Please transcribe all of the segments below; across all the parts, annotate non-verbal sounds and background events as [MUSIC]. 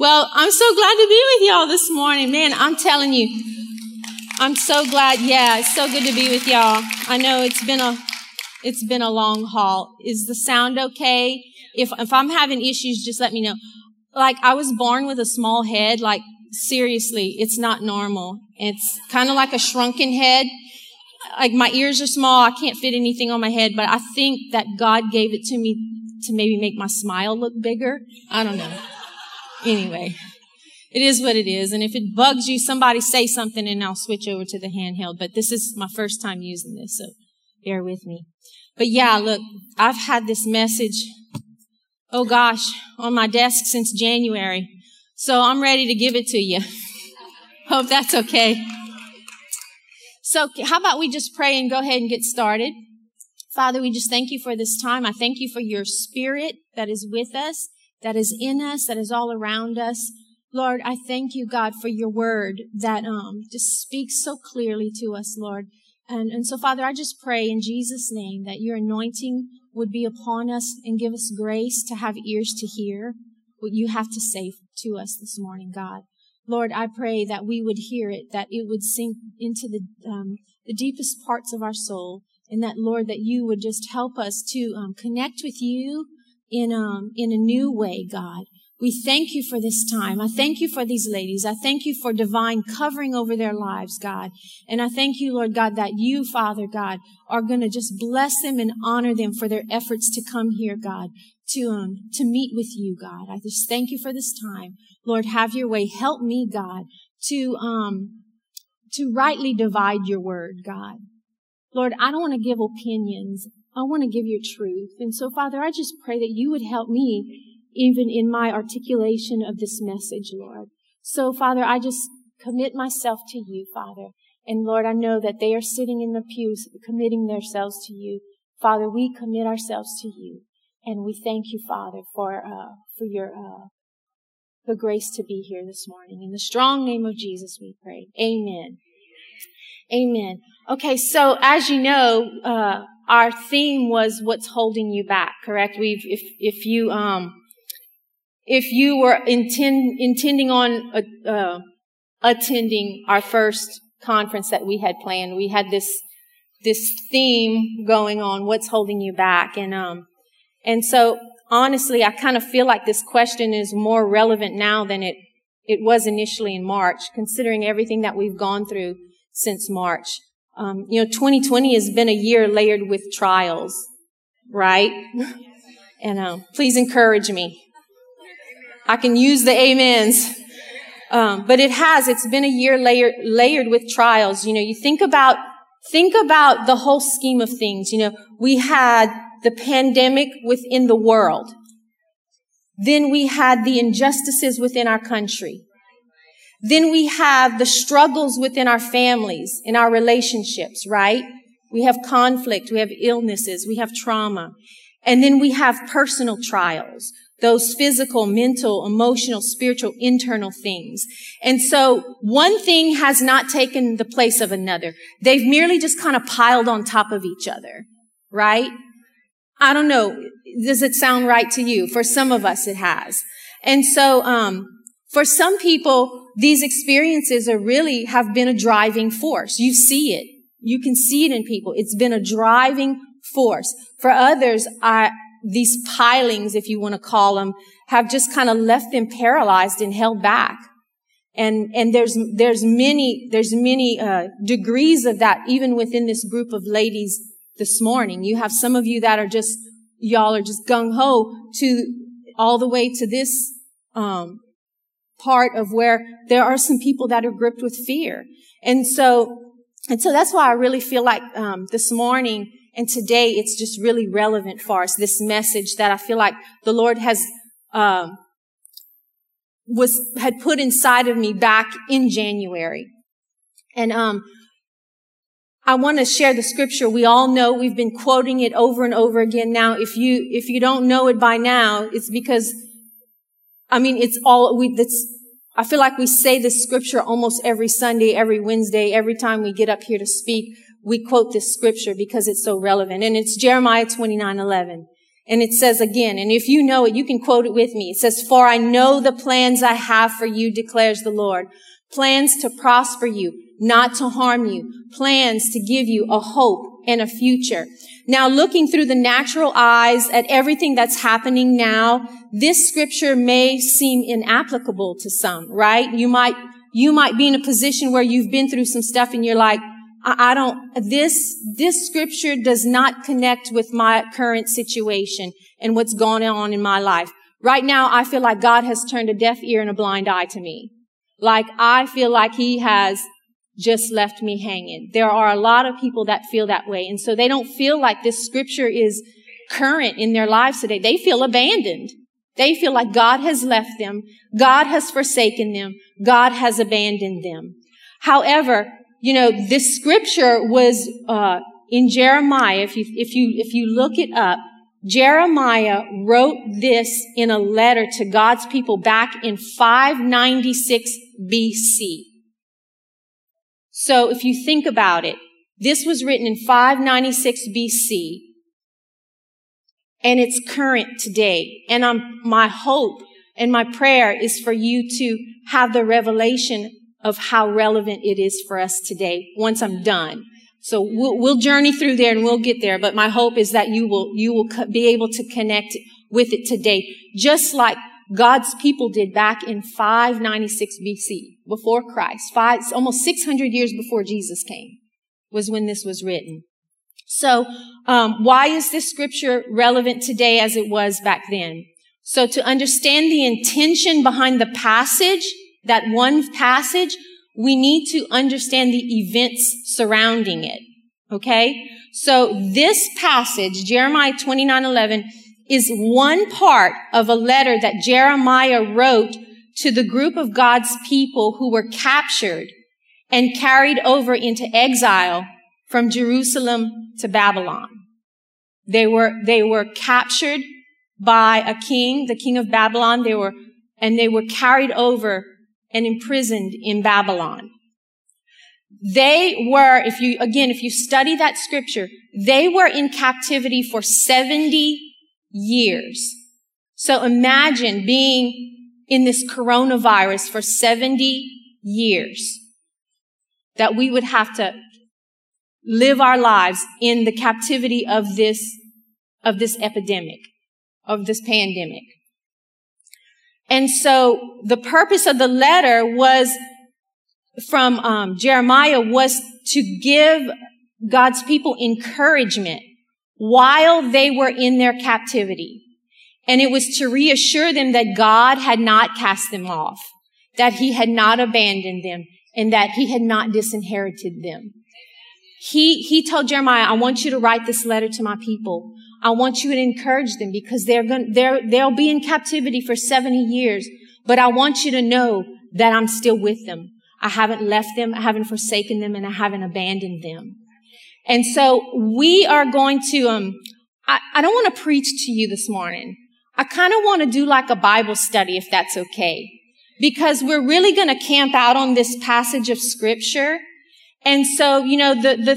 Well, I'm so glad to be with y'all this morning. Man, I'm telling you, I'm so glad. Yeah, it's so good to be with y'all. I know it's been a, it's been a long haul. Is the sound okay? If, if I'm having issues, just let me know. Like, I was born with a small head. Like, seriously, it's not normal. It's kind of like a shrunken head. Like, my ears are small. I can't fit anything on my head, but I think that God gave it to me to maybe make my smile look bigger. I don't know. Anyway, it is what it is. And if it bugs you, somebody say something and I'll switch over to the handheld. But this is my first time using this, so bear with me. But yeah, look, I've had this message, oh gosh, on my desk since January. So I'm ready to give it to you. [LAUGHS] Hope that's okay. So how about we just pray and go ahead and get started? Father, we just thank you for this time. I thank you for your spirit that is with us that is in us, that is all around us. Lord, I thank you, God, for your word that um, just speaks so clearly to us, Lord. And, and so, Father, I just pray in Jesus' name that your anointing would be upon us and give us grace to have ears to hear what you have to say to us this morning, God. Lord, I pray that we would hear it, that it would sink into the, um, the deepest parts of our soul, and that, Lord, that you would just help us to um, connect with you in, um, in a new way, God. We thank you for this time. I thank you for these ladies. I thank you for divine covering over their lives, God. And I thank you, Lord God, that you, Father God, are going to just bless them and honor them for their efforts to come here, God, to, um, to meet with you, God. I just thank you for this time. Lord, have your way. Help me, God, to, um, to rightly divide your word, God. Lord, I don't want to give opinions. I want to give you truth. And so, Father, I just pray that you would help me even in my articulation of this message, Lord. So, Father, I just commit myself to you, Father. And Lord, I know that they are sitting in the pews committing themselves to you. Father, we commit ourselves to you. And we thank you, Father, for, uh, for your, uh, the grace to be here this morning. In the strong name of Jesus, we pray. Amen. Amen. Okay, so as you know, uh, our theme was what's holding you back, correct? We've, if, if you, um, if you were intend, intending on, uh, uh, attending our first conference that we had planned, we had this, this theme going on, what's holding you back? And, um, and so honestly, I kind of feel like this question is more relevant now than it, it was initially in March, considering everything that we've gone through since March. Um, you know, 2020 has been a year layered with trials, right? And um, please encourage me. I can use the amens. Um, but it has. It's been a year layered, layered with trials. You know, you think about think about the whole scheme of things. You know, we had the pandemic within the world. Then we had the injustices within our country. Then we have the struggles within our families, in our relationships, right? We have conflict, we have illnesses, we have trauma. And then we have personal trials, those physical, mental, emotional, spiritual, internal things. And so one thing has not taken the place of another. They've merely just kind of piled on top of each other, right? I don't know. Does it sound right to you? For some of us, it has. And so, um, for some people, these experiences are really have been a driving force. You see it. You can see it in people. It's been a driving force. For others, I, these pilings, if you want to call them, have just kind of left them paralyzed and held back. And, and there's, there's many, there's many, uh, degrees of that even within this group of ladies this morning. You have some of you that are just, y'all are just gung ho to all the way to this, um, part of where there are some people that are gripped with fear. And so, and so that's why I really feel like, um, this morning and today it's just really relevant for us, this message that I feel like the Lord has, um, was, had put inside of me back in January. And, um, I want to share the scripture. We all know we've been quoting it over and over again now. If you, if you don't know it by now, it's because I mean, it's all, we, that's, I feel like we say this scripture almost every Sunday, every Wednesday, every time we get up here to speak, we quote this scripture because it's so relevant. And it's Jeremiah 29, 11. And it says again, and if you know it, you can quote it with me. It says, for I know the plans I have for you, declares the Lord. Plans to prosper you, not to harm you. Plans to give you a hope and a future. Now looking through the natural eyes at everything that's happening now, this scripture may seem inapplicable to some, right? You might, you might be in a position where you've been through some stuff and you're like, I, I don't, this, this scripture does not connect with my current situation and what's going on in my life. Right now, I feel like God has turned a deaf ear and a blind eye to me. Like I feel like he has just left me hanging. There are a lot of people that feel that way. And so they don't feel like this scripture is current in their lives today. They feel abandoned. They feel like God has left them. God has forsaken them. God has abandoned them. However, you know, this scripture was, uh, in Jeremiah. If you, if you, if you look it up, Jeremiah wrote this in a letter to God's people back in 596 BC. So if you think about it, this was written in 596 BC and it's current today. And I'm, my hope and my prayer is for you to have the revelation of how relevant it is for us today once I'm done. So we'll, we'll, journey through there and we'll get there. But my hope is that you will, you will be able to connect with it today, just like God's people did back in 596 BC, before Christ, five, almost 600 years before Jesus came, was when this was written. So, um, why is this scripture relevant today as it was back then? So to understand the intention behind the passage, that one passage, we need to understand the events surrounding it. Okay? So this passage, Jeremiah 29, 11, is one part of a letter that Jeremiah wrote to the group of God's people who were captured and carried over into exile from Jerusalem to Babylon. They were, they were captured by a king, the king of Babylon. They were, and they were carried over and imprisoned in Babylon. They were, if you, again, if you study that scripture, they were in captivity for 70 years. So imagine being in this coronavirus for 70 years. That we would have to live our lives in the captivity of this, of this epidemic, of this pandemic. And so the purpose of the letter was from um, Jeremiah was to give God's people encouragement while they were in their captivity. And it was to reassure them that God had not cast them off, that he had not abandoned them, and that he had not disinherited them. He, he told Jeremiah, I want you to write this letter to my people. I want you to encourage them because they're going, they're, they'll be in captivity for 70 years. But I want you to know that I'm still with them. I haven't left them. I haven't forsaken them and I haven't abandoned them. And so we are going to, um, I, I don't want to preach to you this morning. I kind of want to do like a Bible study if that's okay. Because we're really going to camp out on this passage of scripture. And so, you know, the, the,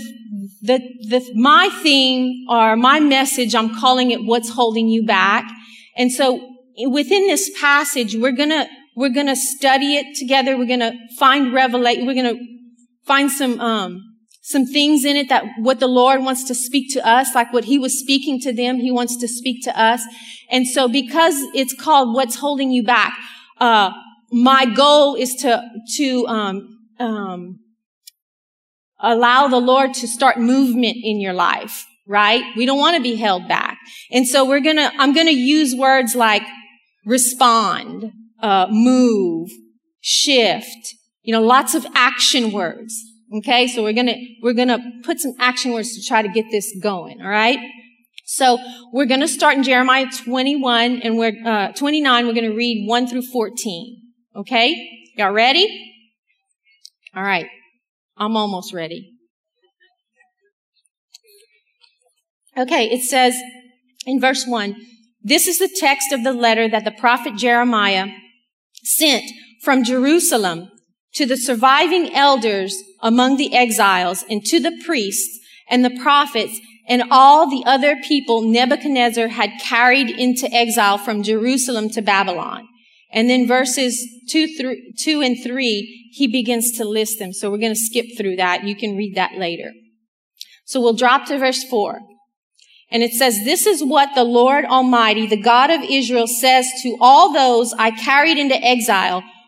the, the, my theme or my message, I'm calling it what's holding you back. And so within this passage, we're going to, we're going to study it together. We're going to find revelation. We're going to find some, um, some things in it that what the Lord wants to speak to us, like what he was speaking to them, he wants to speak to us. And so because it's called what's holding you back, uh, my goal is to, to, um, um, allow the Lord to start movement in your life, right? We don't want to be held back. And so we're gonna, I'm gonna use words like respond, uh, move, shift, you know, lots of action words. Okay, so we're gonna, we're gonna put some action words to try to get this going, alright? So we're gonna start in Jeremiah 21 and we're, uh, 29, we're gonna read 1 through 14. Okay? Y'all ready? Alright. I'm almost ready. Okay, it says in verse 1, this is the text of the letter that the prophet Jeremiah sent from Jerusalem to the surviving elders among the exiles and to the priests and the prophets and all the other people Nebuchadnezzar had carried into exile from Jerusalem to Babylon. And then verses two, through, two and three, he begins to list them. So we're going to skip through that. You can read that later. So we'll drop to verse four. And it says, this is what the Lord Almighty, the God of Israel says to all those I carried into exile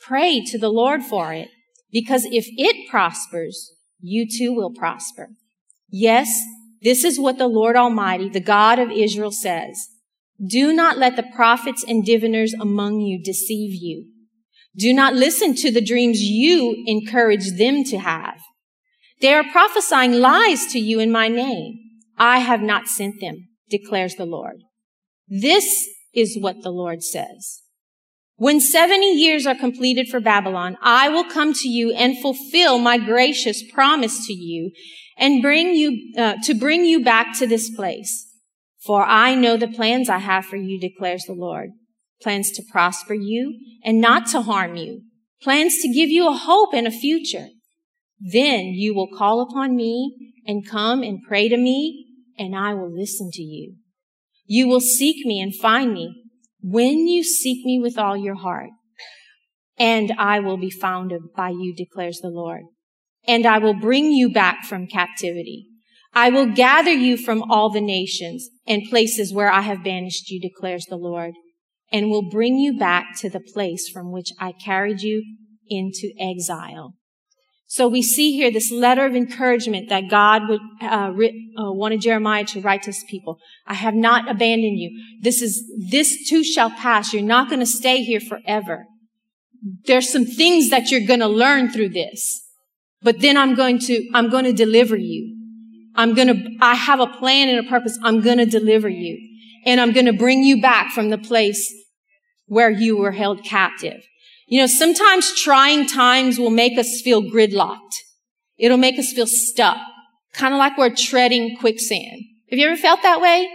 Pray to the Lord for it, because if it prospers, you too will prosper. Yes, this is what the Lord Almighty, the God of Israel says. Do not let the prophets and diviners among you deceive you. Do not listen to the dreams you encourage them to have. They are prophesying lies to you in my name. I have not sent them, declares the Lord. This is what the Lord says. When 70 years are completed for Babylon, I will come to you and fulfill my gracious promise to you and bring you, uh, to bring you back to this place. For I know the plans I have for you, declares the Lord. Plans to prosper you and not to harm you. Plans to give you a hope and a future. Then you will call upon me and come and pray to me and I will listen to you. You will seek me and find me when you seek me with all your heart. And I will be found by you, declares the Lord and I will bring you back from captivity. I will gather you from all the nations and places where I have banished you, declares the Lord, and will bring you back to the place from which I carried you into exile. So we see here this letter of encouragement that God would uh, uh, wanted Jeremiah to write to his people. I have not abandoned you. This is this too shall pass. You're not going to stay here forever. There's some things that you're going to learn through this. But then I'm going to, I'm going to deliver you. I'm going to, I have a plan and a purpose. I'm going to deliver you. And I'm going to bring you back from the place where you were held captive. You know, sometimes trying times will make us feel gridlocked. It'll make us feel stuck. Kind of like we're treading quicksand. Have you ever felt that way?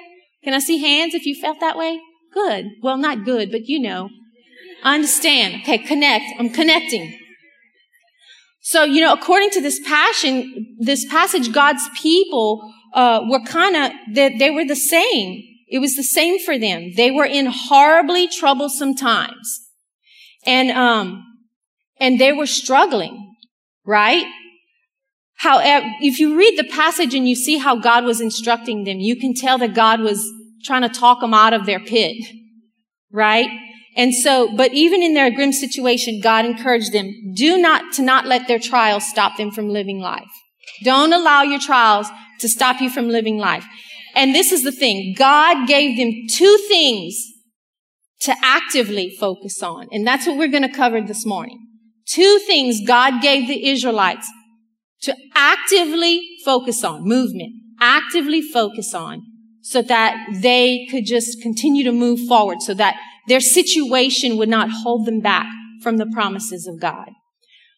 Can I see hands if you felt that way? Good. Well, not good, but you know. I understand. Okay, connect. I'm connecting. So, you know, according to this passion, this passage, God's people uh, were kind of, they, they were the same. It was the same for them. They were in horribly troublesome times. And, um, and they were struggling, right? However, if you read the passage and you see how God was instructing them, you can tell that God was trying to talk them out of their pit, right? And so, but even in their grim situation, God encouraged them, do not, to not let their trials stop them from living life. Don't allow your trials to stop you from living life. And this is the thing. God gave them two things to actively focus on. And that's what we're going to cover this morning. Two things God gave the Israelites to actively focus on, movement, actively focus on so that they could just continue to move forward so that their situation would not hold them back from the promises of God.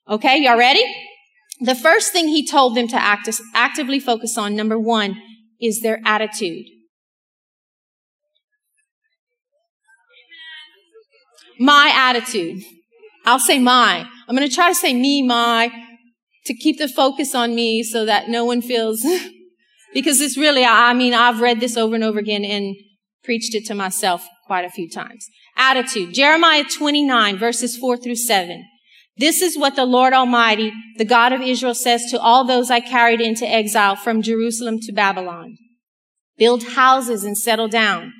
Okay, y'all ready? The first thing he told them to act, actively focus on, number one, is their attitude. My attitude. I'll say my. I'm going to try to say me, my, to keep the focus on me so that no one feels, [LAUGHS] because it's really, I mean, I've read this over and over again and preached it to myself quite a few times. Attitude. Jeremiah 29 verses 4 through 7. This is what the Lord Almighty, the God of Israel says to all those I carried into exile from Jerusalem to Babylon. Build houses and settle down.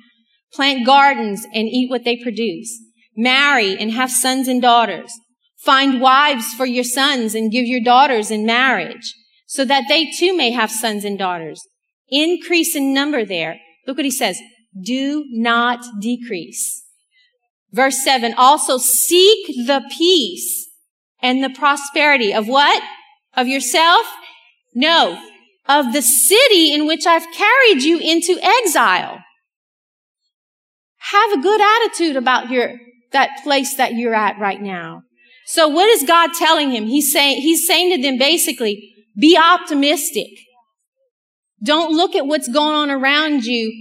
Plant gardens and eat what they produce. Marry and have sons and daughters. Find wives for your sons and give your daughters in marriage so that they too may have sons and daughters. Increase in number there. Look what he says. Do not decrease. Verse seven, also seek the peace and the prosperity of what? Of yourself? No, of the city in which I've carried you into exile. Have a good attitude about your, that place that you're at right now. So what is God telling him? He's saying, he's saying to them basically, be optimistic. Don't look at what's going on around you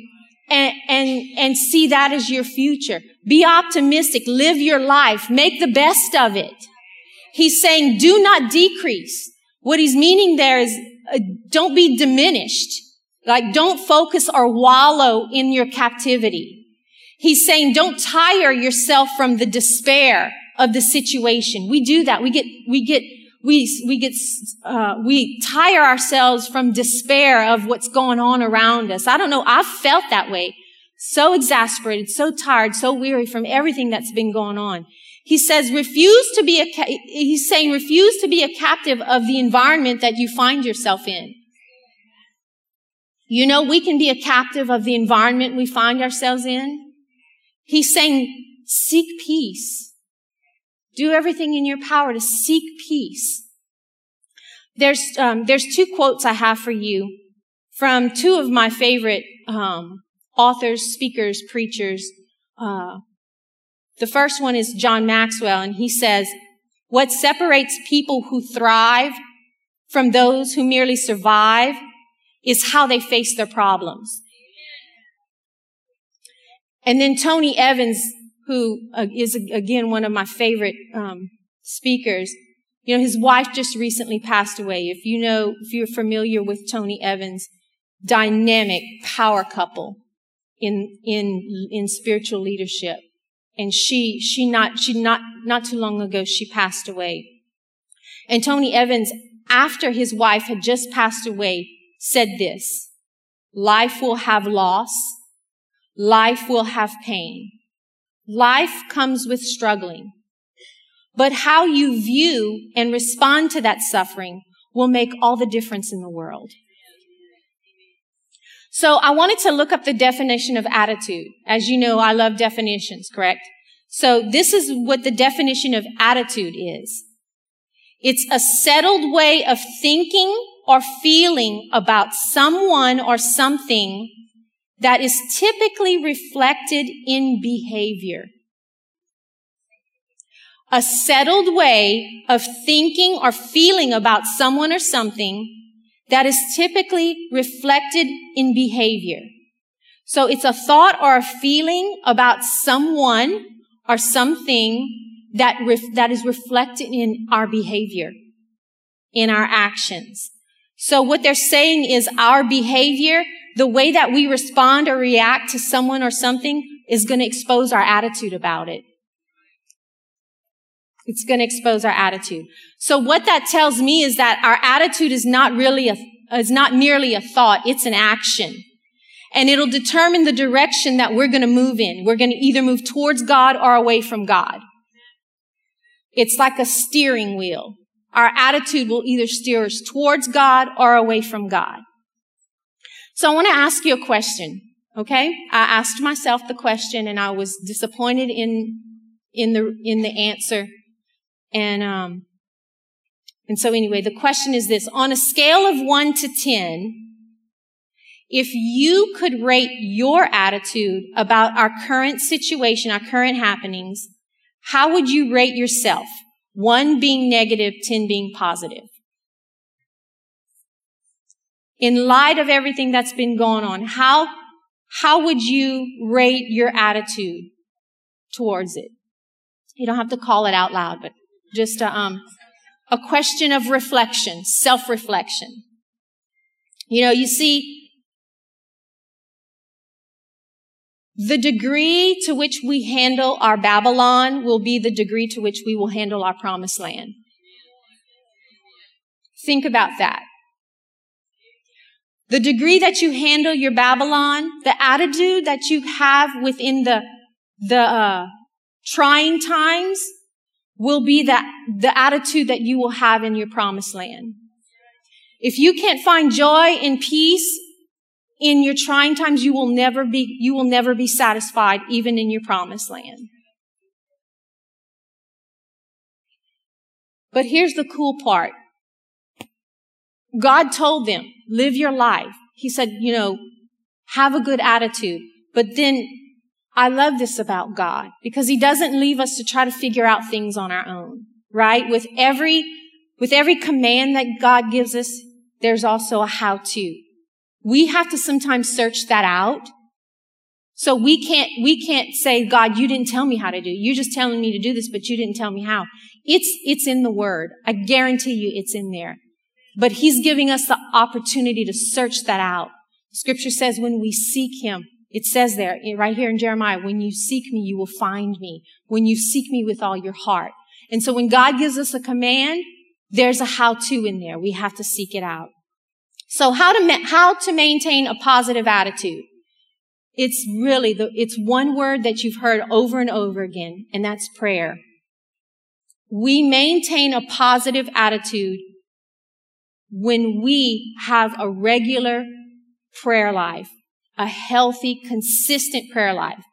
and, and, and see that as your future. Be optimistic. Live your life. Make the best of it. He's saying, do not decrease. What he's meaning there is, uh, don't be diminished. Like, don't focus or wallow in your captivity. He's saying, don't tire yourself from the despair of the situation. We do that. We get, we get, we, we get, uh, we tire ourselves from despair of what's going on around us. I don't know. I've felt that way. So exasperated, so tired, so weary from everything that's been going on. He says, refuse to be a, he's saying, refuse to be a captive of the environment that you find yourself in. You know, we can be a captive of the environment we find ourselves in. He's saying, seek peace. Do everything in your power to seek peace. There's, um, there's two quotes I have for you from two of my favorite, um, authors, speakers, preachers. Uh, the first one is John Maxwell, and he says, what separates people who thrive from those who merely survive is how they face their problems. And then Tony Evans, who uh, is again one of my favorite um, speakers, you know, his wife just recently passed away. If you know, if you're familiar with Tony Evans, dynamic power couple in in in spiritual leadership, and she she not she not not too long ago she passed away. And Tony Evans, after his wife had just passed away, said this: "Life will have loss." Life will have pain. Life comes with struggling. But how you view and respond to that suffering will make all the difference in the world. So I wanted to look up the definition of attitude. As you know, I love definitions, correct? So this is what the definition of attitude is. It's a settled way of thinking or feeling about someone or something that is typically reflected in behavior. A settled way of thinking or feeling about someone or something that is typically reflected in behavior. So it's a thought or a feeling about someone or something that, ref- that is reflected in our behavior, in our actions. So what they're saying is our behavior the way that we respond or react to someone or something is going to expose our attitude about it. It's going to expose our attitude. So what that tells me is that our attitude is not really a, is not merely a thought. It's an action. And it'll determine the direction that we're going to move in. We're going to either move towards God or away from God. It's like a steering wheel. Our attitude will either steer us towards God or away from God. So I want to ask you a question. Okay? I asked myself the question and I was disappointed in, in the, in the answer. And, um, and so anyway, the question is this. On a scale of one to 10, if you could rate your attitude about our current situation, our current happenings, how would you rate yourself? One being negative, 10 being positive in light of everything that's been going on, how, how would you rate your attitude towards it? You don't have to call it out loud, but just a, um, a question of reflection, self-reflection. You know, you see, the degree to which we handle our Babylon will be the degree to which we will handle our promised land. Think about that. The degree that you handle your Babylon, the attitude that you have within the, the, uh, trying times will be that, the attitude that you will have in your promised land. If you can't find joy and peace in your trying times, you will never be, you will never be satisfied even in your promised land. But here's the cool part. God told them, live your life. He said, you know, have a good attitude. But then I love this about God because he doesn't leave us to try to figure out things on our own, right? With every, with every command that God gives us, there's also a how to. We have to sometimes search that out. So we can't, we can't say, God, you didn't tell me how to do. You're just telling me to do this, but you didn't tell me how. It's, it's in the word. I guarantee you it's in there. But he's giving us the opportunity to search that out. Scripture says when we seek him, it says there, eh, right here in Jeremiah, when you seek me, you will find me. When you seek me with all your heart. And so when God gives us a command, there's a how to in there. We have to seek it out. So how to, ma- how to maintain a positive attitude? It's really the, it's one word that you've heard over and over again, and that's prayer. We maintain a positive attitude when we have a regular prayer life, a healthy, consistent prayer life.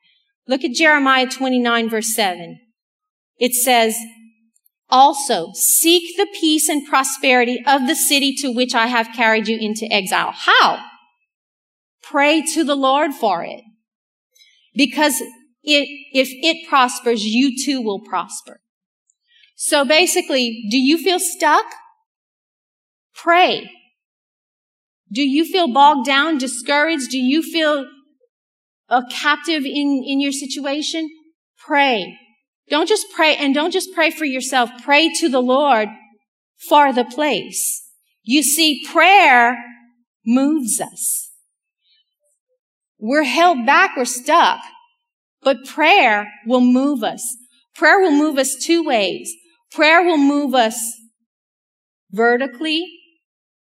Look at Jeremiah 29 verse 7. It says, also, seek the peace and prosperity of the city to which I have carried you into exile. How? Pray to the Lord for it. Because it, if it prospers, you too will prosper. So basically, do you feel stuck? Pray. Do you feel bogged down, discouraged? Do you feel a captive in, in your situation? Pray. Don't just pray and don't just pray for yourself. Pray to the Lord for the place. You see, prayer moves us. We're held back, we're stuck, but prayer will move us. Prayer will move us two ways. Prayer will move us vertically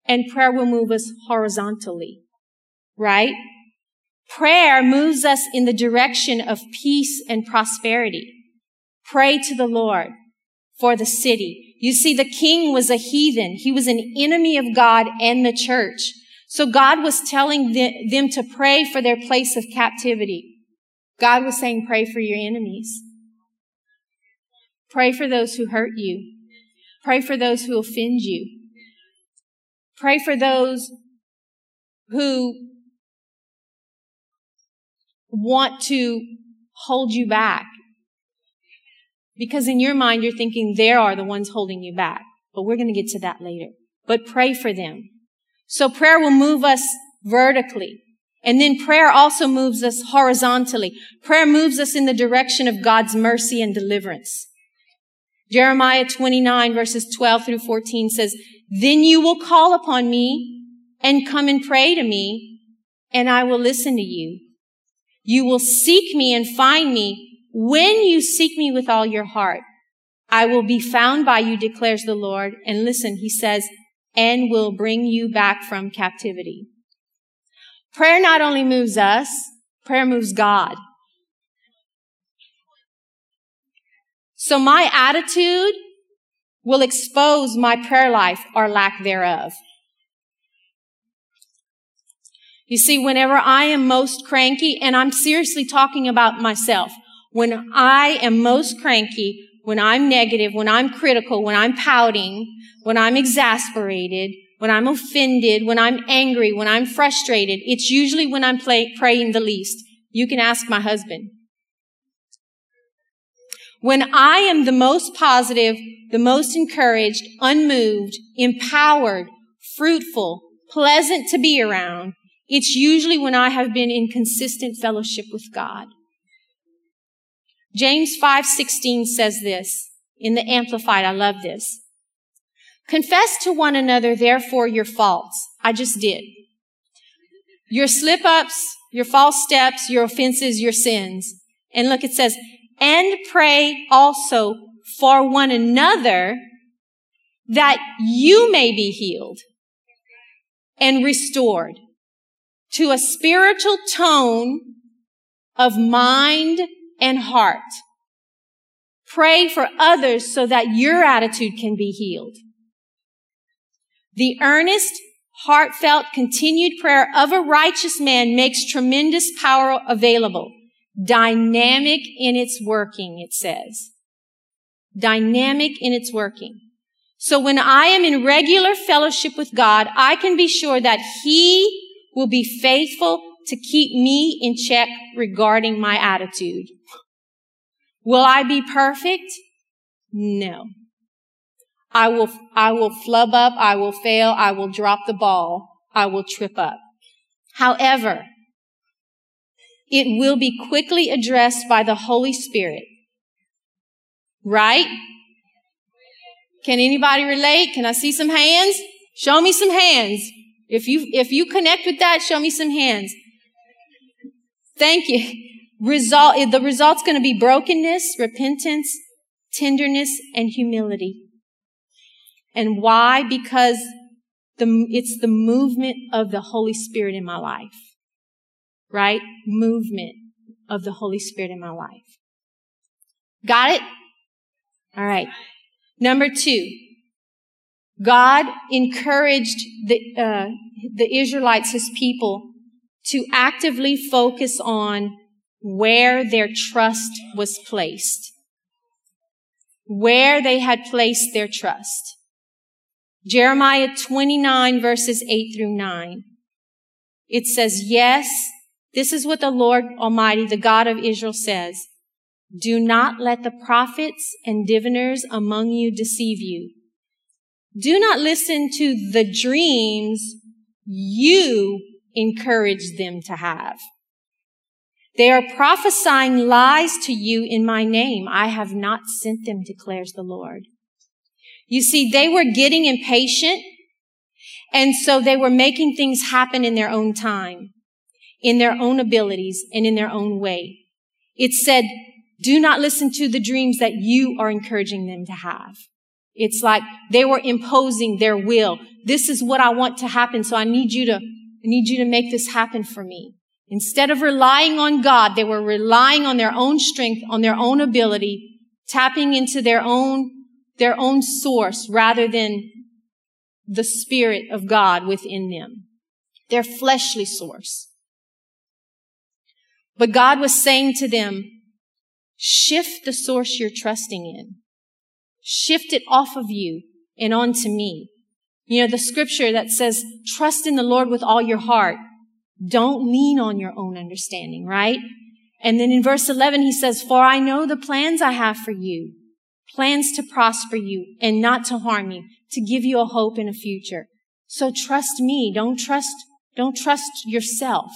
and prayer will move us horizontally, right? Prayer moves us in the direction of peace and prosperity. Pray to the Lord for the city. You see, the king was a heathen. He was an enemy of God and the church. So God was telling them to pray for their place of captivity. God was saying, pray for your enemies. Pray for those who hurt you. Pray for those who offend you. Pray for those who want to hold you back because in your mind, you're thinking they are the ones holding you back. But we're going to get to that later. But pray for them. So prayer will move us vertically. And then prayer also moves us horizontally. Prayer moves us in the direction of God's mercy and deliverance. Jeremiah 29 verses 12 through 14 says, Then you will call upon me and come and pray to me, and I will listen to you. You will seek me and find me when you seek me with all your heart, I will be found by you, declares the Lord. And listen, he says, and will bring you back from captivity. Prayer not only moves us, prayer moves God. So my attitude will expose my prayer life or lack thereof. You see, whenever I am most cranky, and I'm seriously talking about myself, when I am most cranky, when I'm negative, when I'm critical, when I'm pouting, when I'm exasperated, when I'm offended, when I'm angry, when I'm frustrated, it's usually when I'm play, praying the least. You can ask my husband. When I am the most positive, the most encouraged, unmoved, empowered, fruitful, pleasant to be around, it's usually when I have been in consistent fellowship with God. James 5:16 says this in the amplified. I love this. Confess to one another therefore your faults. I just did. Your slip-ups, your false steps, your offenses, your sins. And look it says, and pray also for one another that you may be healed and restored to a spiritual tone of mind and heart. Pray for others so that your attitude can be healed. The earnest, heartfelt, continued prayer of a righteous man makes tremendous power available. Dynamic in its working, it says. Dynamic in its working. So when I am in regular fellowship with God, I can be sure that He will be faithful to keep me in check regarding my attitude. Will I be perfect? No. I will, I will flub up. I will fail. I will drop the ball. I will trip up. However, it will be quickly addressed by the Holy Spirit. Right? Can anybody relate? Can I see some hands? Show me some hands. If you, if you connect with that, show me some hands. Thank you. Result, the result's going to be brokenness, repentance, tenderness, and humility. And why? Because the, it's the movement of the Holy Spirit in my life. Right? Movement of the Holy Spirit in my life. Got it? All right. Number two. God encouraged the, uh, the Israelites, his people, to actively focus on where their trust was placed. Where they had placed their trust. Jeremiah 29 verses 8 through 9. It says, yes, this is what the Lord Almighty, the God of Israel says. Do not let the prophets and diviners among you deceive you. Do not listen to the dreams you encourage them to have. They are prophesying lies to you in my name. I have not sent them, declares the Lord. You see, they were getting impatient, and so they were making things happen in their own time, in their own mm-hmm. abilities, and in their own way. It said, do not listen to the dreams that you are encouraging them to have. It's like they were imposing their will. This is what I want to happen, so I need you to, I need you to make this happen for me. Instead of relying on God, they were relying on their own strength, on their own ability, tapping into their own, their own source rather than the Spirit of God within them. Their fleshly source. But God was saying to them, shift the source you're trusting in. Shift it off of you and onto me. You know, the scripture that says, trust in the Lord with all your heart. Don't lean on your own understanding, right? And then in verse 11, he says, for I know the plans I have for you, plans to prosper you and not to harm you, to give you a hope and a future. So trust me. Don't trust, don't trust yourself.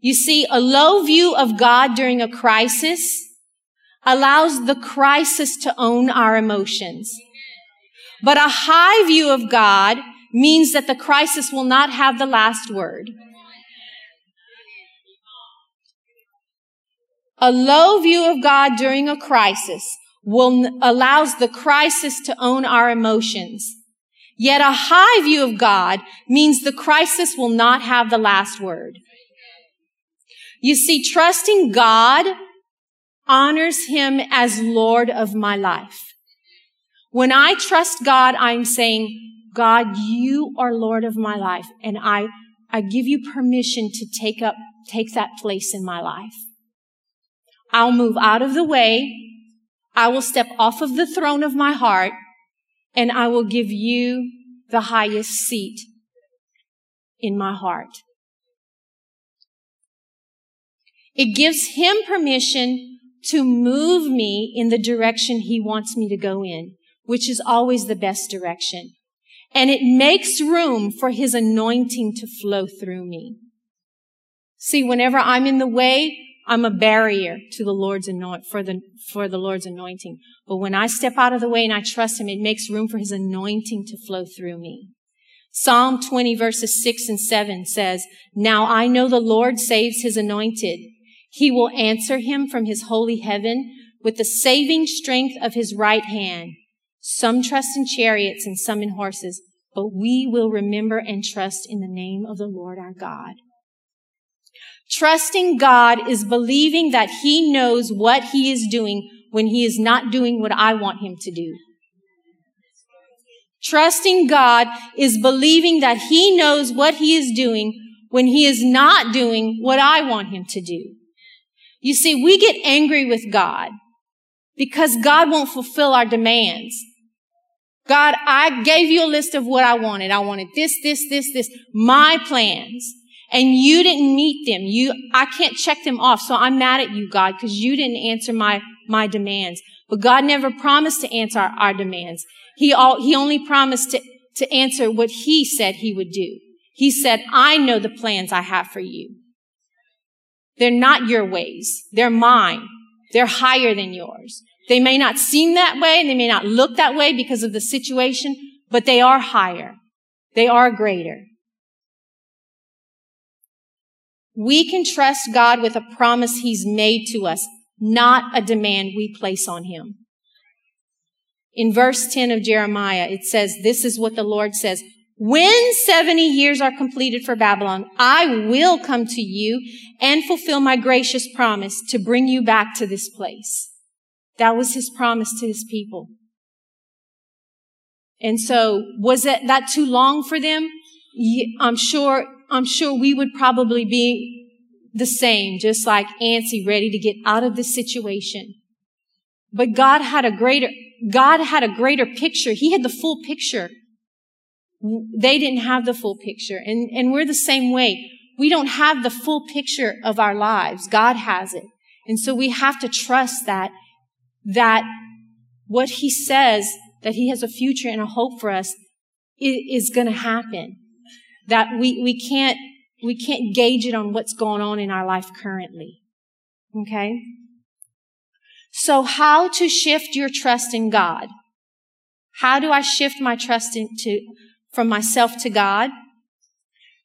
You see, a low view of God during a crisis allows the crisis to own our emotions. But a high view of God means that the crisis will not have the last word. A low view of God during a crisis will allows the crisis to own our emotions. Yet a high view of God means the crisis will not have the last word. You see, trusting God honors him as Lord of my life. When I trust God, I'm saying, God, you are Lord of my life, and I, I give you permission to take up, take that place in my life. I'll move out of the way. I will step off of the throne of my heart, and I will give you the highest seat in my heart. It gives him permission to move me in the direction he wants me to go in, which is always the best direction. And it makes room for his anointing to flow through me. See, whenever I'm in the way, I'm a barrier to the Lord's anoint, for the, for the Lord's anointing. But when I step out of the way and I trust him, it makes room for his anointing to flow through me. Psalm 20 verses 6 and 7 says, Now I know the Lord saves his anointed. He will answer him from his holy heaven with the saving strength of his right hand. Some trust in chariots and some in horses, but we will remember and trust in the name of the Lord our God. Trusting God is believing that he knows what he is doing when he is not doing what I want him to do. Trusting God is believing that he knows what he is doing when he is not doing what I want him to do. You see, we get angry with God because God won't fulfill our demands. God, I gave you a list of what I wanted. I wanted this, this, this, this, my plans. And you didn't meet them. You, I can't check them off. So I'm mad at you, God, because you didn't answer my, my demands. But God never promised to answer our, our demands. He all, he only promised to, to answer what he said he would do. He said, I know the plans I have for you. They're not your ways. They're mine. They're higher than yours. They may not seem that way and they may not look that way because of the situation, but they are higher. They are greater. We can trust God with a promise He's made to us, not a demand we place on Him. In verse 10 of Jeremiah, it says, this is what the Lord says. When 70 years are completed for Babylon, I will come to you and fulfill my gracious promise to bring you back to this place. That was his promise to his people. And so was that, that too long for them? I'm sure, I'm sure we would probably be the same, just like Ansi, ready to get out of this situation. But God had a greater, God had a greater picture. He had the full picture. They didn't have the full picture. And, and we're the same way. We don't have the full picture of our lives. God has it. And so we have to trust that that what he says, that he has a future and a hope for us, is, going to happen. That we, we can't, we can't gauge it on what's going on in our life currently. Okay? So how to shift your trust in God? How do I shift my trust into, from myself to God?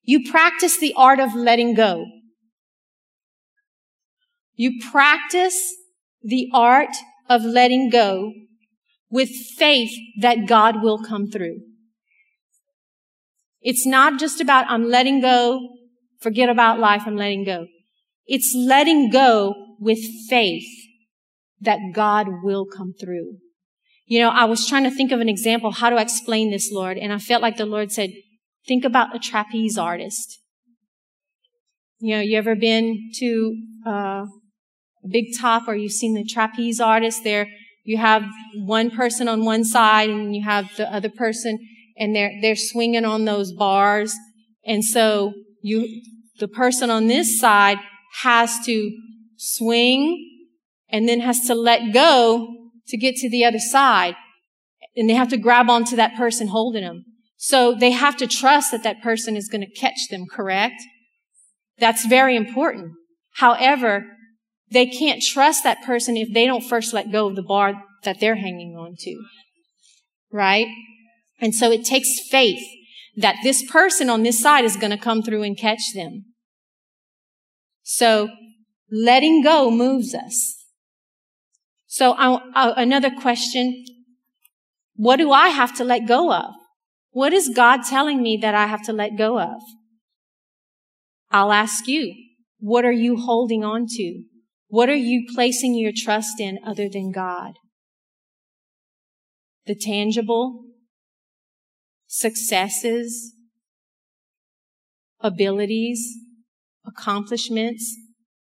You practice the art of letting go. You practice the art of letting go with faith that God will come through. It's not just about I'm letting go, forget about life, I'm letting go. It's letting go with faith that God will come through. You know, I was trying to think of an example. How do I explain this, Lord? And I felt like the Lord said, think about a trapeze artist. You know, you ever been to uh, a big top or you've seen the trapeze artist there. You have one person on one side and you have the other person and they're, they're swinging on those bars. And so you, the person on this side has to swing and then has to let go to get to the other side. And they have to grab onto that person holding them. So they have to trust that that person is going to catch them, correct? That's very important. However, they can't trust that person if they don't first let go of the bar that they're hanging on to. Right? And so it takes faith that this person on this side is going to come through and catch them. So letting go moves us. So I, another question. What do I have to let go of? What is God telling me that I have to let go of? I'll ask you, what are you holding on to? What are you placing your trust in other than God? The tangible, successes, abilities, accomplishments.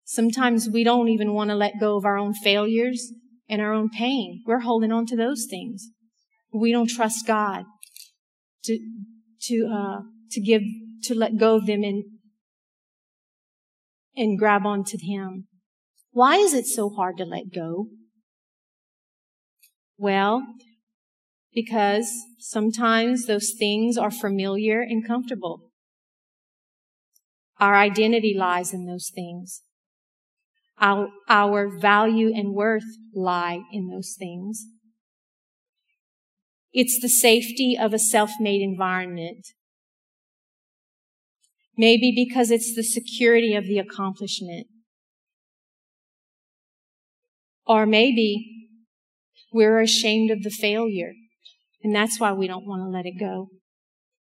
Sometimes we don't even want to let go of our own failures and our own pain. We're holding on to those things. We don't trust God to, to, uh, to give, to let go of them and, and grab onto Him. Why is it so hard to let go? Well, because sometimes those things are familiar and comfortable. Our identity lies in those things. Our, our value and worth lie in those things. It's the safety of a self-made environment. Maybe because it's the security of the accomplishment. Or maybe we're ashamed of the failure, and that's why we don't want to let it go.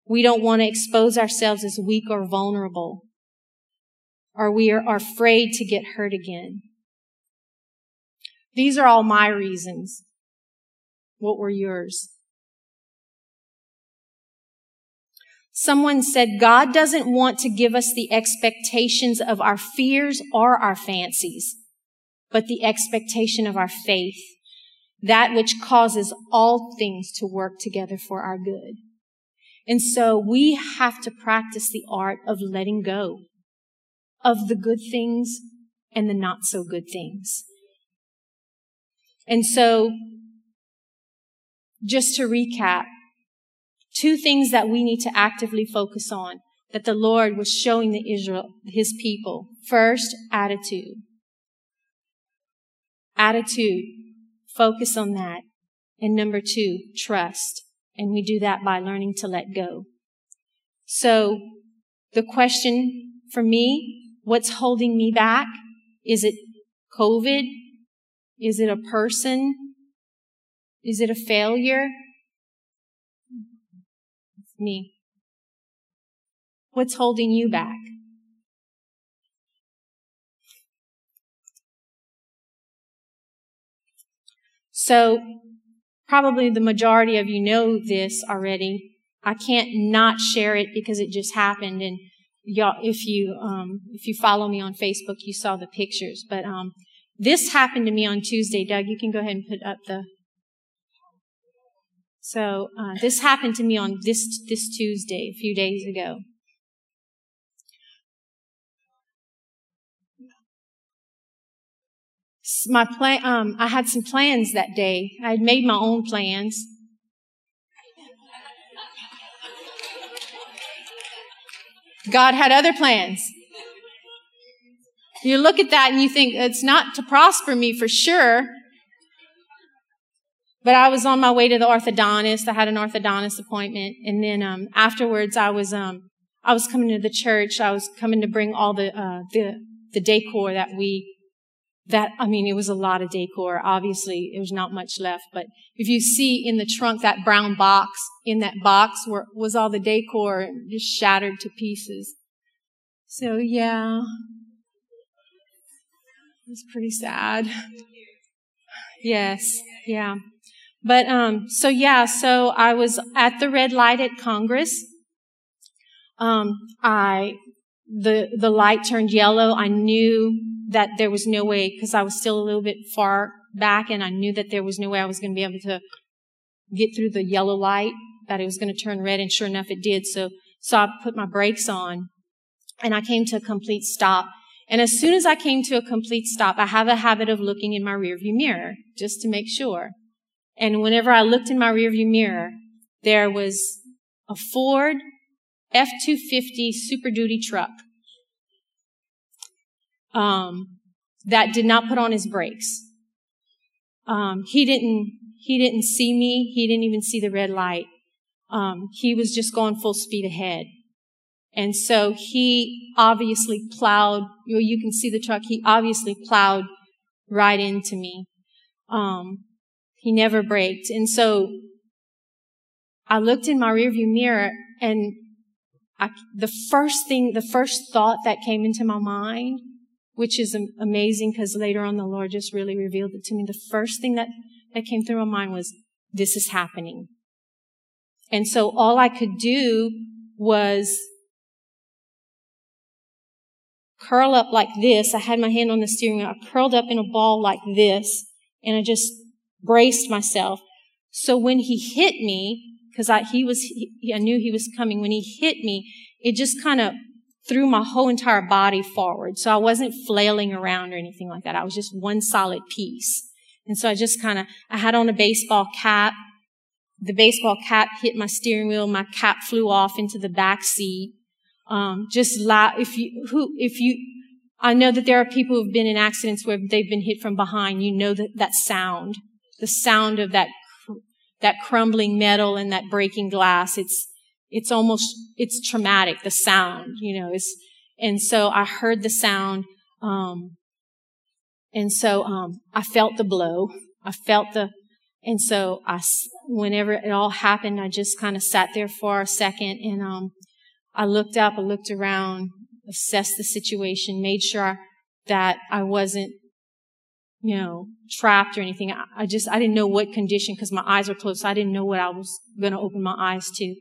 We don't want to expose ourselves as weak or vulnerable, or we are afraid to get hurt again. These are all my reasons. What were yours? Someone said, God doesn't want to give us the expectations of our fears or our fancies but the expectation of our faith. that which causes all things to work together for our good. And so we have to practice the art of letting go of the good things and the not so good things. And so, just to recap, two things that we need to actively focus on that the Lord was showing the Israel, his people. First, attitude. Attitude. Focus on that. And number two, trust. And we do that by learning to let go. So the question for me, what's holding me back? Is it COVID? Is it a person? Is it a failure? It's me. What's holding you back? So probably the majority of you know this already. I can't not share it because it just happened and y'all, if you, um, if you follow me on Facebook, you saw the pictures, but, um, this happened to me on Tuesday. Doug, you can go ahead and put up the, so, uh, this happened to me on this, this Tuesday, a few days ago. my plan, um, I had some plans that day. I had made my own plans. God had other plans. You look at that and you think it's not to prosper me for sure. But I was on my way to the orthodontist. I had an orthodontist appointment, and then um, afterwards, I was um, I was coming to the church. I was coming to bring all the uh, the the decor that we that, I mean, it was a lot of decor. Obviously, there was not much left, but if you see in the trunk that brown box, in that box were, was all the decor just shattered to pieces. So yeah, it was pretty sad. Yes, yeah. But, um, so yeah, so I was at the red light at Congress. Um, I, the, the light turned yellow. I knew that there was no way, because I was still a little bit far back and I knew that there was no way I was going to be able to get through the yellow light, that it was going to turn red, and sure enough it did. So, so I put my brakes on and I came to a complete stop. And as soon as I came to a complete stop, I have a habit of looking in my rearview mirror just to make sure. And whenever I looked in my rearview mirror, there was a Ford F-250 Super Duty truck um, that did not put on his brakes. Um, he didn't he didn't see me. He didn't even see the red light. Um, he was just going full speed ahead. And so he obviously plowed, you, know, you can see the truck, he obviously plowed right into me. Um, he never braked. And so I looked in my rearview mirror and I, the first thing, the first thought that came into my mind which is amazing because later on the Lord just really revealed it to me. The first thing that, that came through my mind was, this is happening. And so all I could do was curl up like this. I had my hand on the steering wheel. I curled up in a ball like this and I just braced myself. So when he hit me, because I, he was, he, I knew he was coming. When he hit me, it just kind of threw my whole entire body forward. So I wasn't flailing around or anything like that. I was just one solid piece. And so I just kind of, I had on a baseball cap. The baseball cap hit my steering wheel. My cap flew off into the back seat. Um, just loud. If you, who, if you, I know that there are people who've been in accidents where they've been hit from behind. You know that, that sound, the sound of that, that crumbling metal and that breaking glass. It's, it's almost, it's traumatic, the sound, you know, is, and so I heard the sound, um, and so, um, I felt the blow. I felt the, and so I, whenever it all happened, I just kind of sat there for a second and, um, I looked up, I looked around, assessed the situation, made sure that I wasn't, you know, trapped or anything. I, I just, I didn't know what condition because my eyes were closed. So I didn't know what I was going to open my eyes to.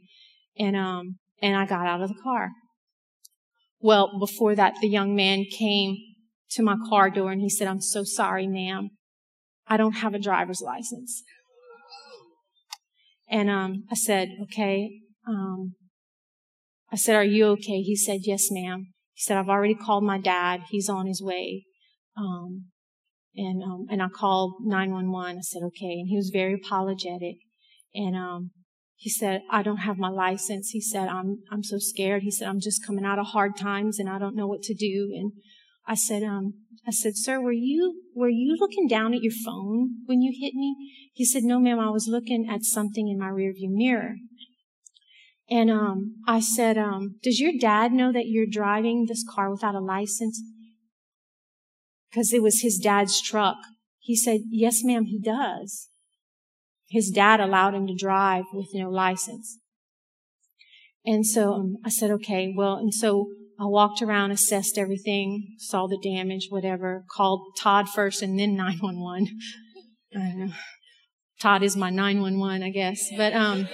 And, um, and I got out of the car. Well, before that, the young man came to my car door and he said, I'm so sorry, ma'am. I don't have a driver's license. And um, I said, okay. Um, I said, are you okay? He said, yes, ma'am. He said, I've already called my dad. He's on his way. Um, and um, and I called 911. I said, okay. And he was very apologetic. And um, he said, I don't have my license. He said, I'm I'm so scared. He said, I'm just coming out of hard times and I don't know what to do. And I said, um, I said, sir, were you, were you looking down at your phone when you hit me? He said, no, ma'am, I was looking at something in my rearview mirror. And, um, I said, um, does your dad know that you're driving this car without a license? Cause it was his dad's truck. He said, yes, ma'am, he does. His dad allowed him to drive with no license. And so um, I said, okay, well, and so I walked around, assessed everything, saw the damage, whatever, called Todd first and then [LAUGHS] 911. I know. Todd is my 911, I guess. But, um,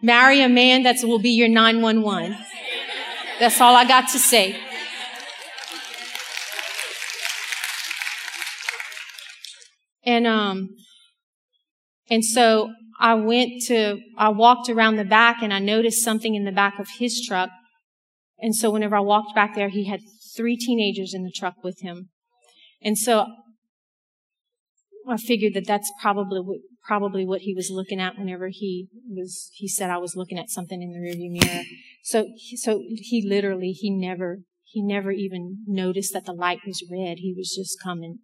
marry a man that will be your 911. That's all I got to say. And, um, and so I went to, I walked around the back and I noticed something in the back of his truck and so whenever I walked back there, he had three teenagers in the truck with him. And so I figured that that's probably what, probably what he was looking at whenever he was, he said I was looking at something in the rearview mirror. So, so he literally, he never, he never even noticed that the light was red. He was just coming.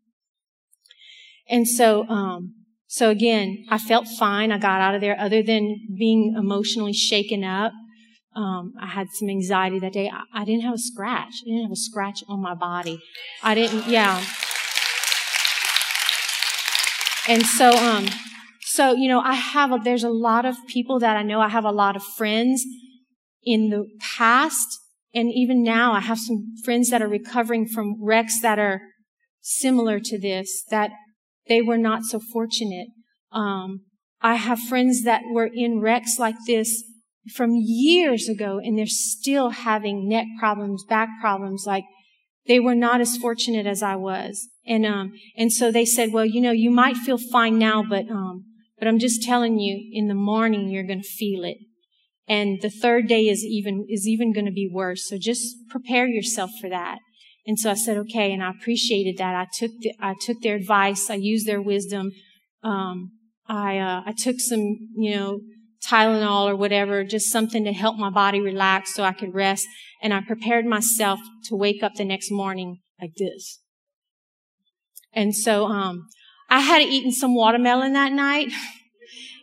And so, um, so again, I felt fine. I got out of there other than being emotionally shaken up um, I had some anxiety that day. I, I, didn't have a scratch. I didn't have a scratch on my body. I didn't, yeah. And so, um, so, you know, I have, a, there's a lot of people that I know. I have a lot of friends in the past. And even now, I have some friends that are recovering from wrecks that are similar to this, that they were not so fortunate. Um, I have friends that were in wrecks like this from years ago and they're still having neck problems, back problems. Like they were not as fortunate as I was. And, um, and so they said, well, you know, you might feel fine now, but, um, but I'm just telling you, in the morning, you're going to feel it. And the third day is even, is even going to be worse. So just prepare yourself for that. And so I said, okay. And I appreciated that. I took, the, I took their advice. I used their wisdom. Um, I, uh, I took some, you know, Tylenol or whatever, just something to help my body relax so I could rest. And I prepared myself to wake up the next morning like this. And so, um, I had eaten some watermelon that night. [LAUGHS]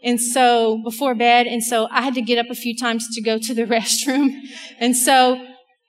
And so before bed, and so I had to get up a few times to go to the [LAUGHS] restroom. And so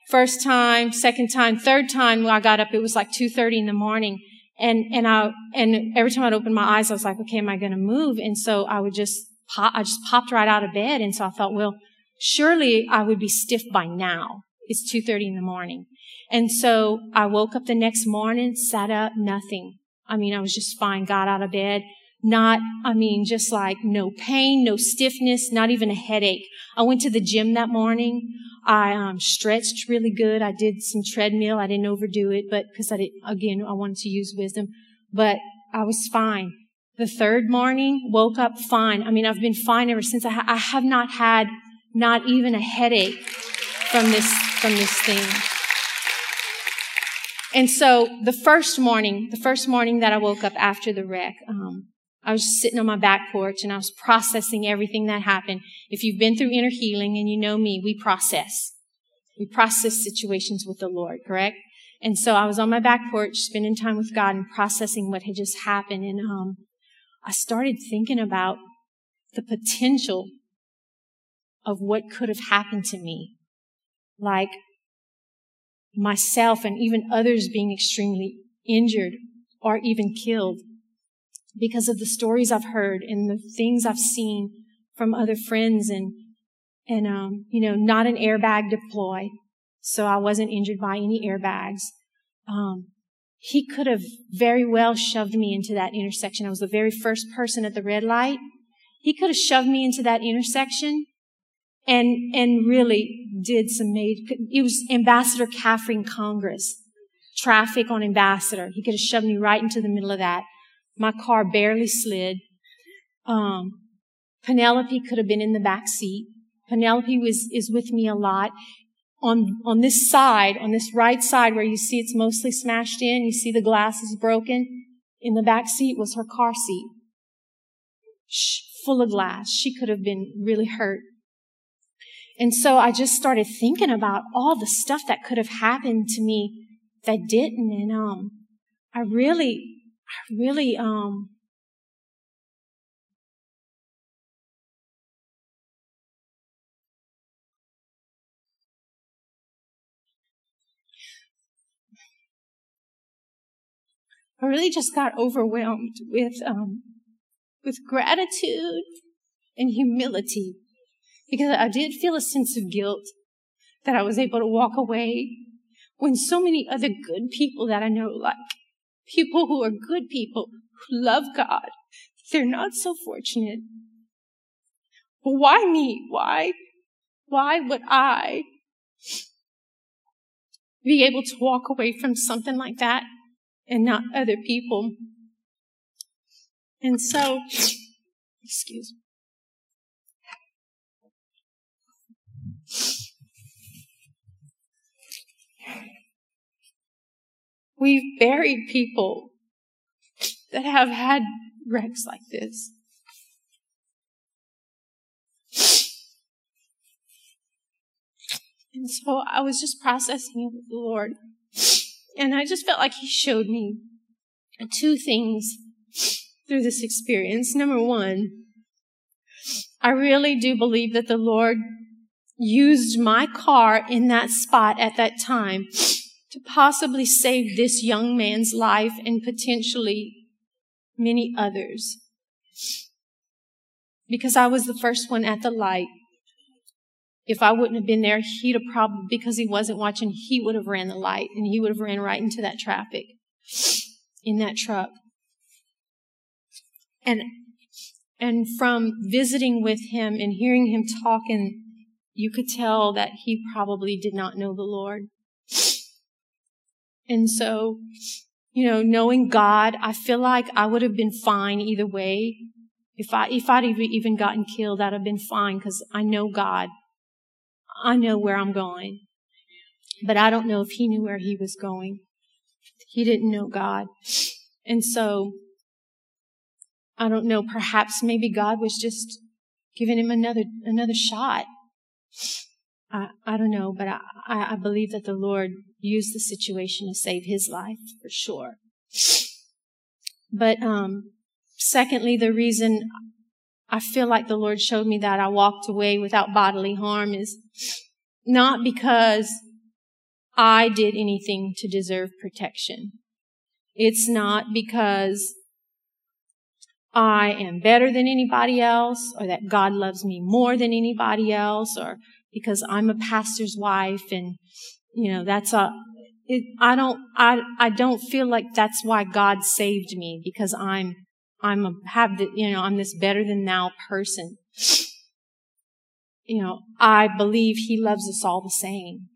first time, second time, third time when I got up, it was like 2.30 in the morning. And, and I, and every time I'd open my eyes, I was like, okay, am I going to move? And so I would just pop, I just popped right out of bed. And so I thought, well, surely I would be stiff by now. It's 2.30 in the morning. And so I woke up the next morning, sat up, nothing. I mean, I was just fine, got out of bed. Not, I mean, just like no pain, no stiffness, not even a headache. I went to the gym that morning. I um, stretched really good. I did some treadmill. I didn't overdo it, but because I did, again, I wanted to use wisdom. But I was fine. The third morning, woke up fine. I mean, I've been fine ever since. I, ha- I have not had not even a headache from this, from this thing. And so the first morning, the first morning that I woke up after the wreck, um, I was sitting on my back porch and I was processing everything that happened. If you've been through inner healing and you know me, we process. We process situations with the Lord, correct? And so I was on my back porch spending time with God and processing what had just happened. And, um, I started thinking about the potential of what could have happened to me. Like myself and even others being extremely injured or even killed because of the stories I've heard and the things I've seen from other friends and, and, um, you know, not an airbag deployed. So I wasn't injured by any airbags. Um, he could have very well shoved me into that intersection. I was the very first person at the red light. He could have shoved me into that intersection and, and really did some made, it was Ambassador Caffery Congress, traffic on Ambassador. He could have shoved me right into the middle of that. My car barely slid. Um, Penelope could have been in the back seat. Penelope was, is with me a lot. On, on this side, on this right side where you see it's mostly smashed in, you see the glass is broken. In the back seat was her car seat. Shh, full of glass. She could have been really hurt. And so I just started thinking about all the stuff that could have happened to me that didn't. And, um, I really, I really, um, I really just got overwhelmed with um, with gratitude and humility because I did feel a sense of guilt that I was able to walk away when so many other good people that I know, like people who are good people who love God, they're not so fortunate. But why me? Why? Why would I be able to walk away from something like that and not other people? And so, excuse me. We've buried people that have had wrecks like this. And so I was just processing it with the Lord. And I just felt like He showed me two things through this experience. Number one, I really do believe that the Lord used my car in that spot at that time to possibly save this young man's life and potentially many others. Because I was the first one at the light. If I wouldn't have been there, he'd have probably, because he wasn't watching, he would have ran the light and he would have ran right into that traffic in that truck. And, and from visiting with him and hearing him talking you could tell that he probably did not know the Lord. And so, you know, knowing God, I feel like I would have been fine either way. If I, if I'd even gotten killed, I'd have been fine because I know God. I know where I'm going. But I don't know if he knew where he was going. He didn't know God. And so, I don't know, perhaps maybe God was just giving him another, another shot. I, I don't know, but I, I believe that the Lord used the situation to save his life for sure. But um, secondly, the reason I feel like the Lord showed me that I walked away without bodily harm is not because I did anything to deserve protection. It's not because I am better than anybody else or that God loves me more than anybody else or because I'm a pastor's wife and, you know, that's a, it, I don't, I, I don't feel like that's why God saved me because I'm, I'm a, have the, you know, I'm this better than thou person. You know, I believe he loves us all the same.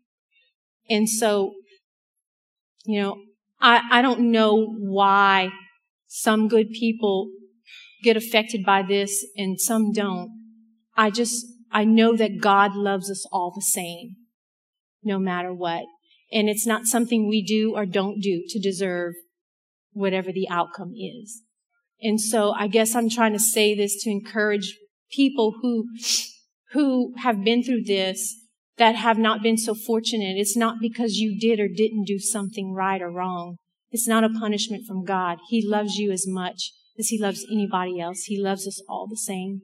And so, you know, I, I don't know why some good people get affected by this and some don't. I just, I know that God loves us all the same, no matter what. And it's not something we do or don't do to deserve whatever the outcome is. And so I guess I'm trying to say this to encourage people who, who have been through this that have not been so fortunate. It's not because you did or didn't do something right or wrong. It's not a punishment from God. He loves you as much as he loves anybody else. He loves us all the same,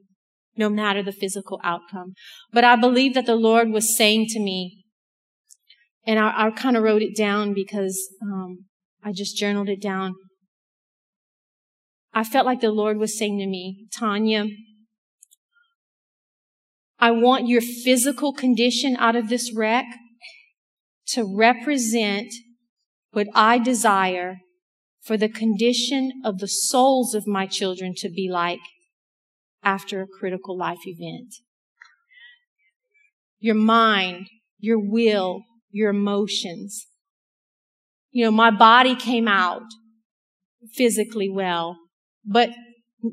no matter the physical outcome. But I believe that the Lord was saying to me, and I, I kind of wrote it down because um, I just journaled it down. I felt like the Lord was saying to me, Tonya, I want your physical condition out of this wreck to represent what I desire for the condition of the souls of my children to be like after a critical life event. Your mind, your will, your emotions. You know, my body came out physically well, But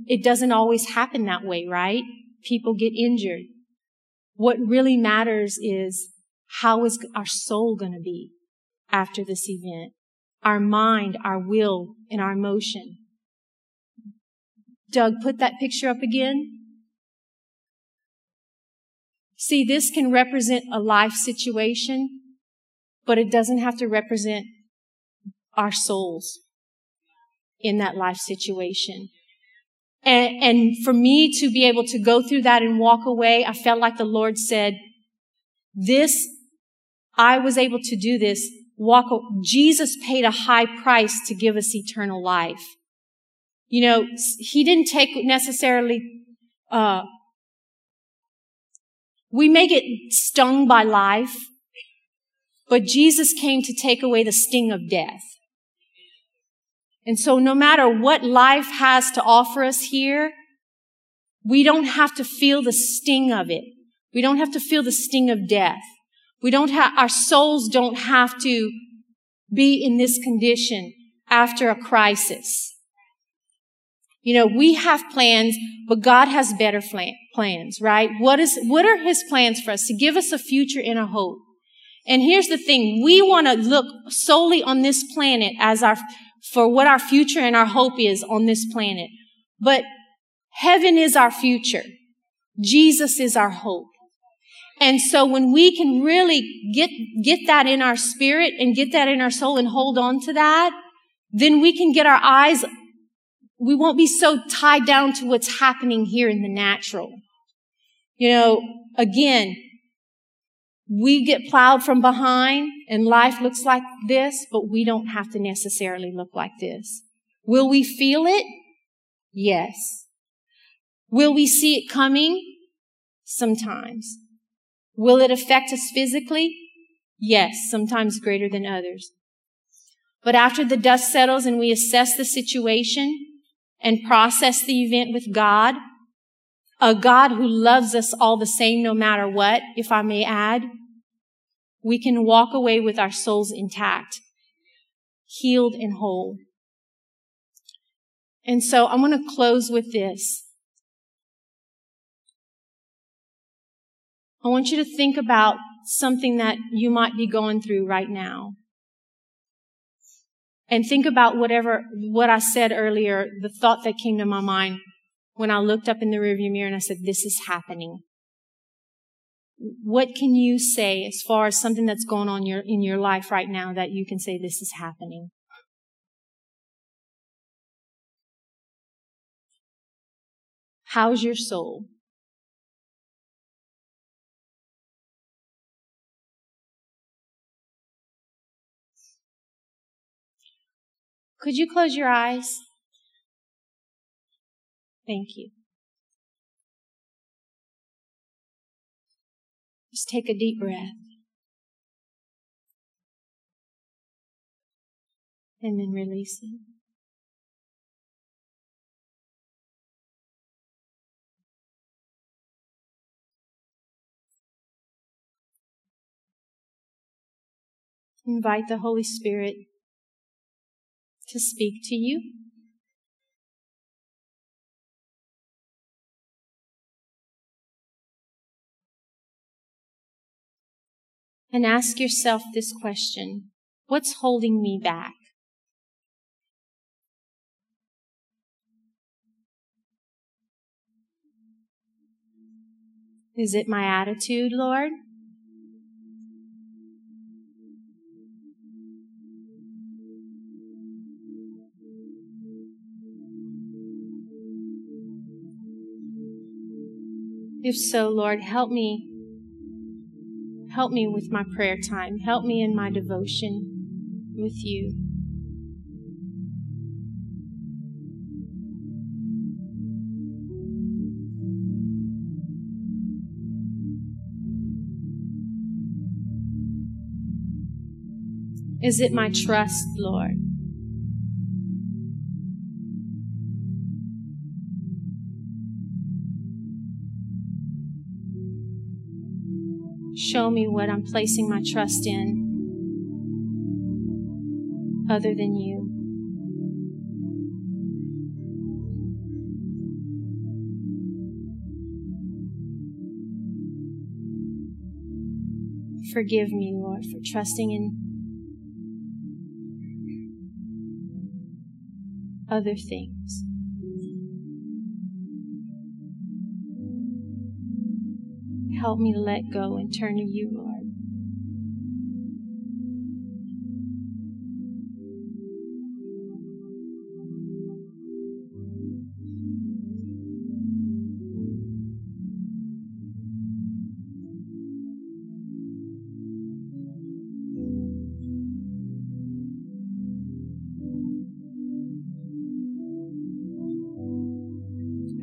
it doesn't always happen that way, right? People get injured. What really matters is how is our soul going to be after this event? Our mind, our will, and our emotion. Doug, put that picture up again. See, this can represent a life situation, but it doesn't have to represent our souls in that life situation. And, and for me to be able to go through that and walk away, I felt like the Lord said, this, I was able to do this. Walk, Jesus paid a high price to give us eternal life. You know, he didn't take necessarily, uh, we may get stung by life, but Jesus came to take away the sting of death. And so no matter what life has to offer us here, we don't have to feel the sting of it. We don't have to feel the sting of death. We don't have, our souls don't have to be in this condition after a crisis. You know, we have plans, but God has better plans, right? What is, what are His plans for us? To give us a future and a hope. And here's the thing. We want to look solely on this planet as our, for what our future and our hope is on this planet. But heaven is our future. Jesus is our hope. And so when we can really get, get that in our spirit and get that in our soul and hold on to that, then we can get our eyes, we won't be so tied down to what's happening here in the natural. You know, again, we get plowed from behind and life looks like this, but we don't have to necessarily look like this. Will we feel it? Yes. Will we see it coming? Sometimes. Will it affect us physically? Yes, sometimes greater than others. But after the dust settles and we assess the situation and process the event with God, a God who loves us all the same no matter what, if I may add, we can walk away with our souls intact, healed and whole. And so I'm going to close with this. I want you to think about something that you might be going through right now. And think about whatever, what I said earlier, the thought that came to my mind when I looked up in the rearview mirror and I said, this is happening. What can you say as far as something that's going on your, in your life right now that you can say this is happening? How's your soul? Could you close your eyes? Thank you. Just take a deep breath. And then release it. Invite the Holy Spirit to speak to you. And ask yourself this question What's holding me back? Is it my attitude, Lord? If so, Lord, help me. Help me with my prayer time. Help me in my devotion with you. Is it my trust, Lord? Show me what I'm placing my trust in other than you. Forgive me, Lord, for trusting in other things. Help me let go and turn to you, Lord.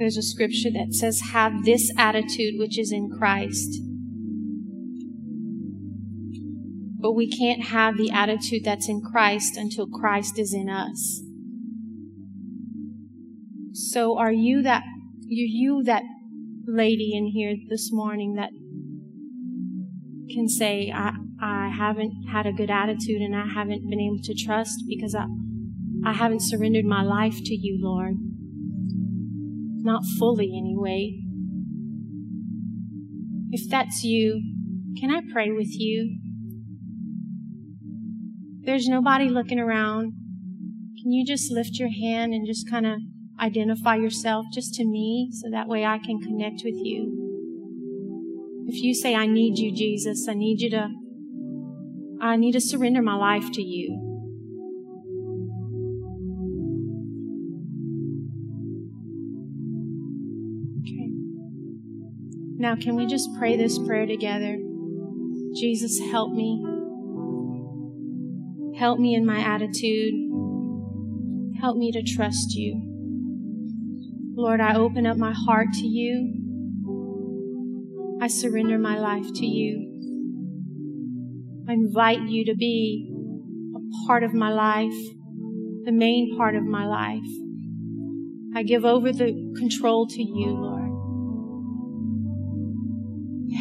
There's a scripture that says, Have this attitude which is in Christ. But we can't have the attitude that's in Christ until Christ is in us. So are you that, you you that lady in here this morning that can say, I, I haven't had a good attitude and I haven't been able to trust because I, I haven't surrendered my life to you, Lord. Not fully, anyway. If that's you, can I pray with you? There's nobody looking around. Can you just lift your hand and just kind of identify yourself just to me so that way I can connect with you? If you say, I need you, Jesus, I need you to, I need to surrender my life to you. Now, can we just pray this prayer together? Jesus, help me. Help me in my attitude. Help me to trust you. Lord, I open up my heart to you. I surrender my life to you. I invite you to be a part of my life, the main part of my life. I give over the control to you, Lord.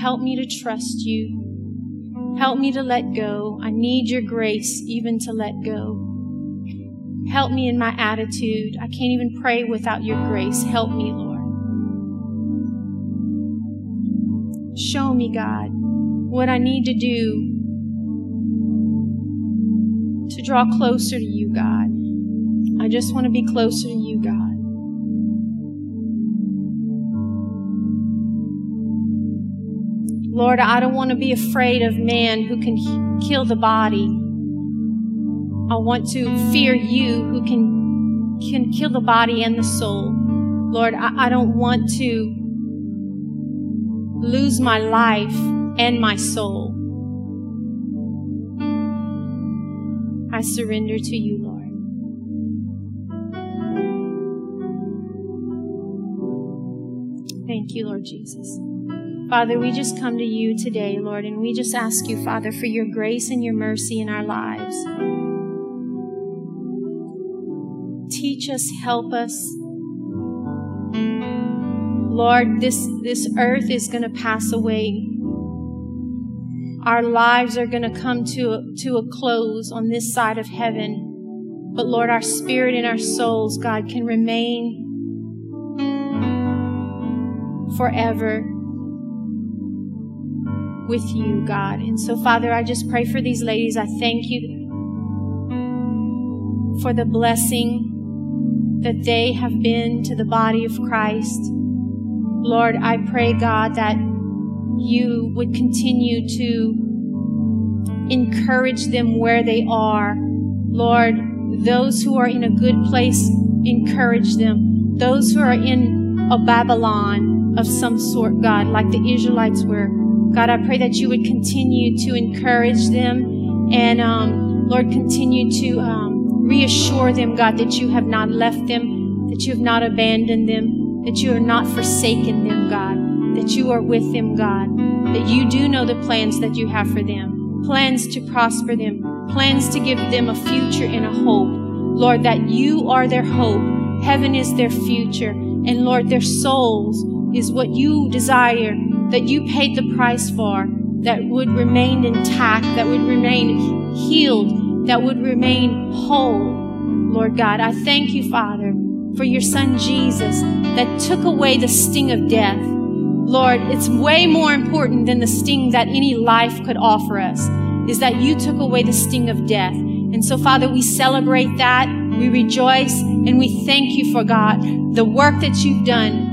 Help me to trust you. Help me to let go. I need your grace even to let go. Help me in my attitude. I can't even pray without your grace. Help me, Lord. Show me, God, what I need to do to draw closer to you, God. I just want to be closer to you, Lord, I don't want to be afraid of man who can kill the body. I want to fear you who can, can kill the body and the soul. Lord, I, I don't want to lose my life and my soul. I surrender to you, Lord. Thank you, Lord Jesus. Father, we just come to you today, Lord, and we just ask you, Father, for your grace and your mercy in our lives. Teach us, help us. Lord, this, this earth is going to pass away. Our lives are going to come to a, to a close on this side of heaven. But Lord, our spirit and our souls, God, can remain forever with you, God. And so, Father, I just pray for these ladies. I thank you for the blessing that they have been to the body of Christ. Lord, I pray, God, that you would continue to encourage them where they are. Lord, those who are in a good place, encourage them. Those who are in a Babylon of some sort, God, like the Israelites were, God, I pray that you would continue to encourage them and, um, Lord, continue to um, reassure them, God, that you have not left them, that you have not abandoned them, that you are not forsaken them, God, that you are with them, God, that you do know the plans that you have for them, plans to prosper them, plans to give them a future and a hope. Lord, that you are their hope. Heaven is their future. And Lord, their souls is what you desire that you paid the price for that would remain intact, that would remain healed, that would remain whole. Lord God, I thank you, Father, for your son Jesus that took away the sting of death. Lord, it's way more important than the sting that any life could offer us, is that you took away the sting of death. And so, Father, we celebrate that, we rejoice, and we thank you for God, the work that you've done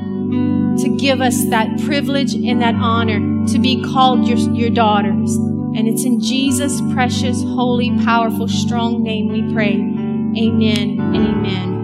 to give us that privilege and that honor to be called your, your daughters. And it's in Jesus' precious, holy, powerful, strong name we pray. Amen and amen.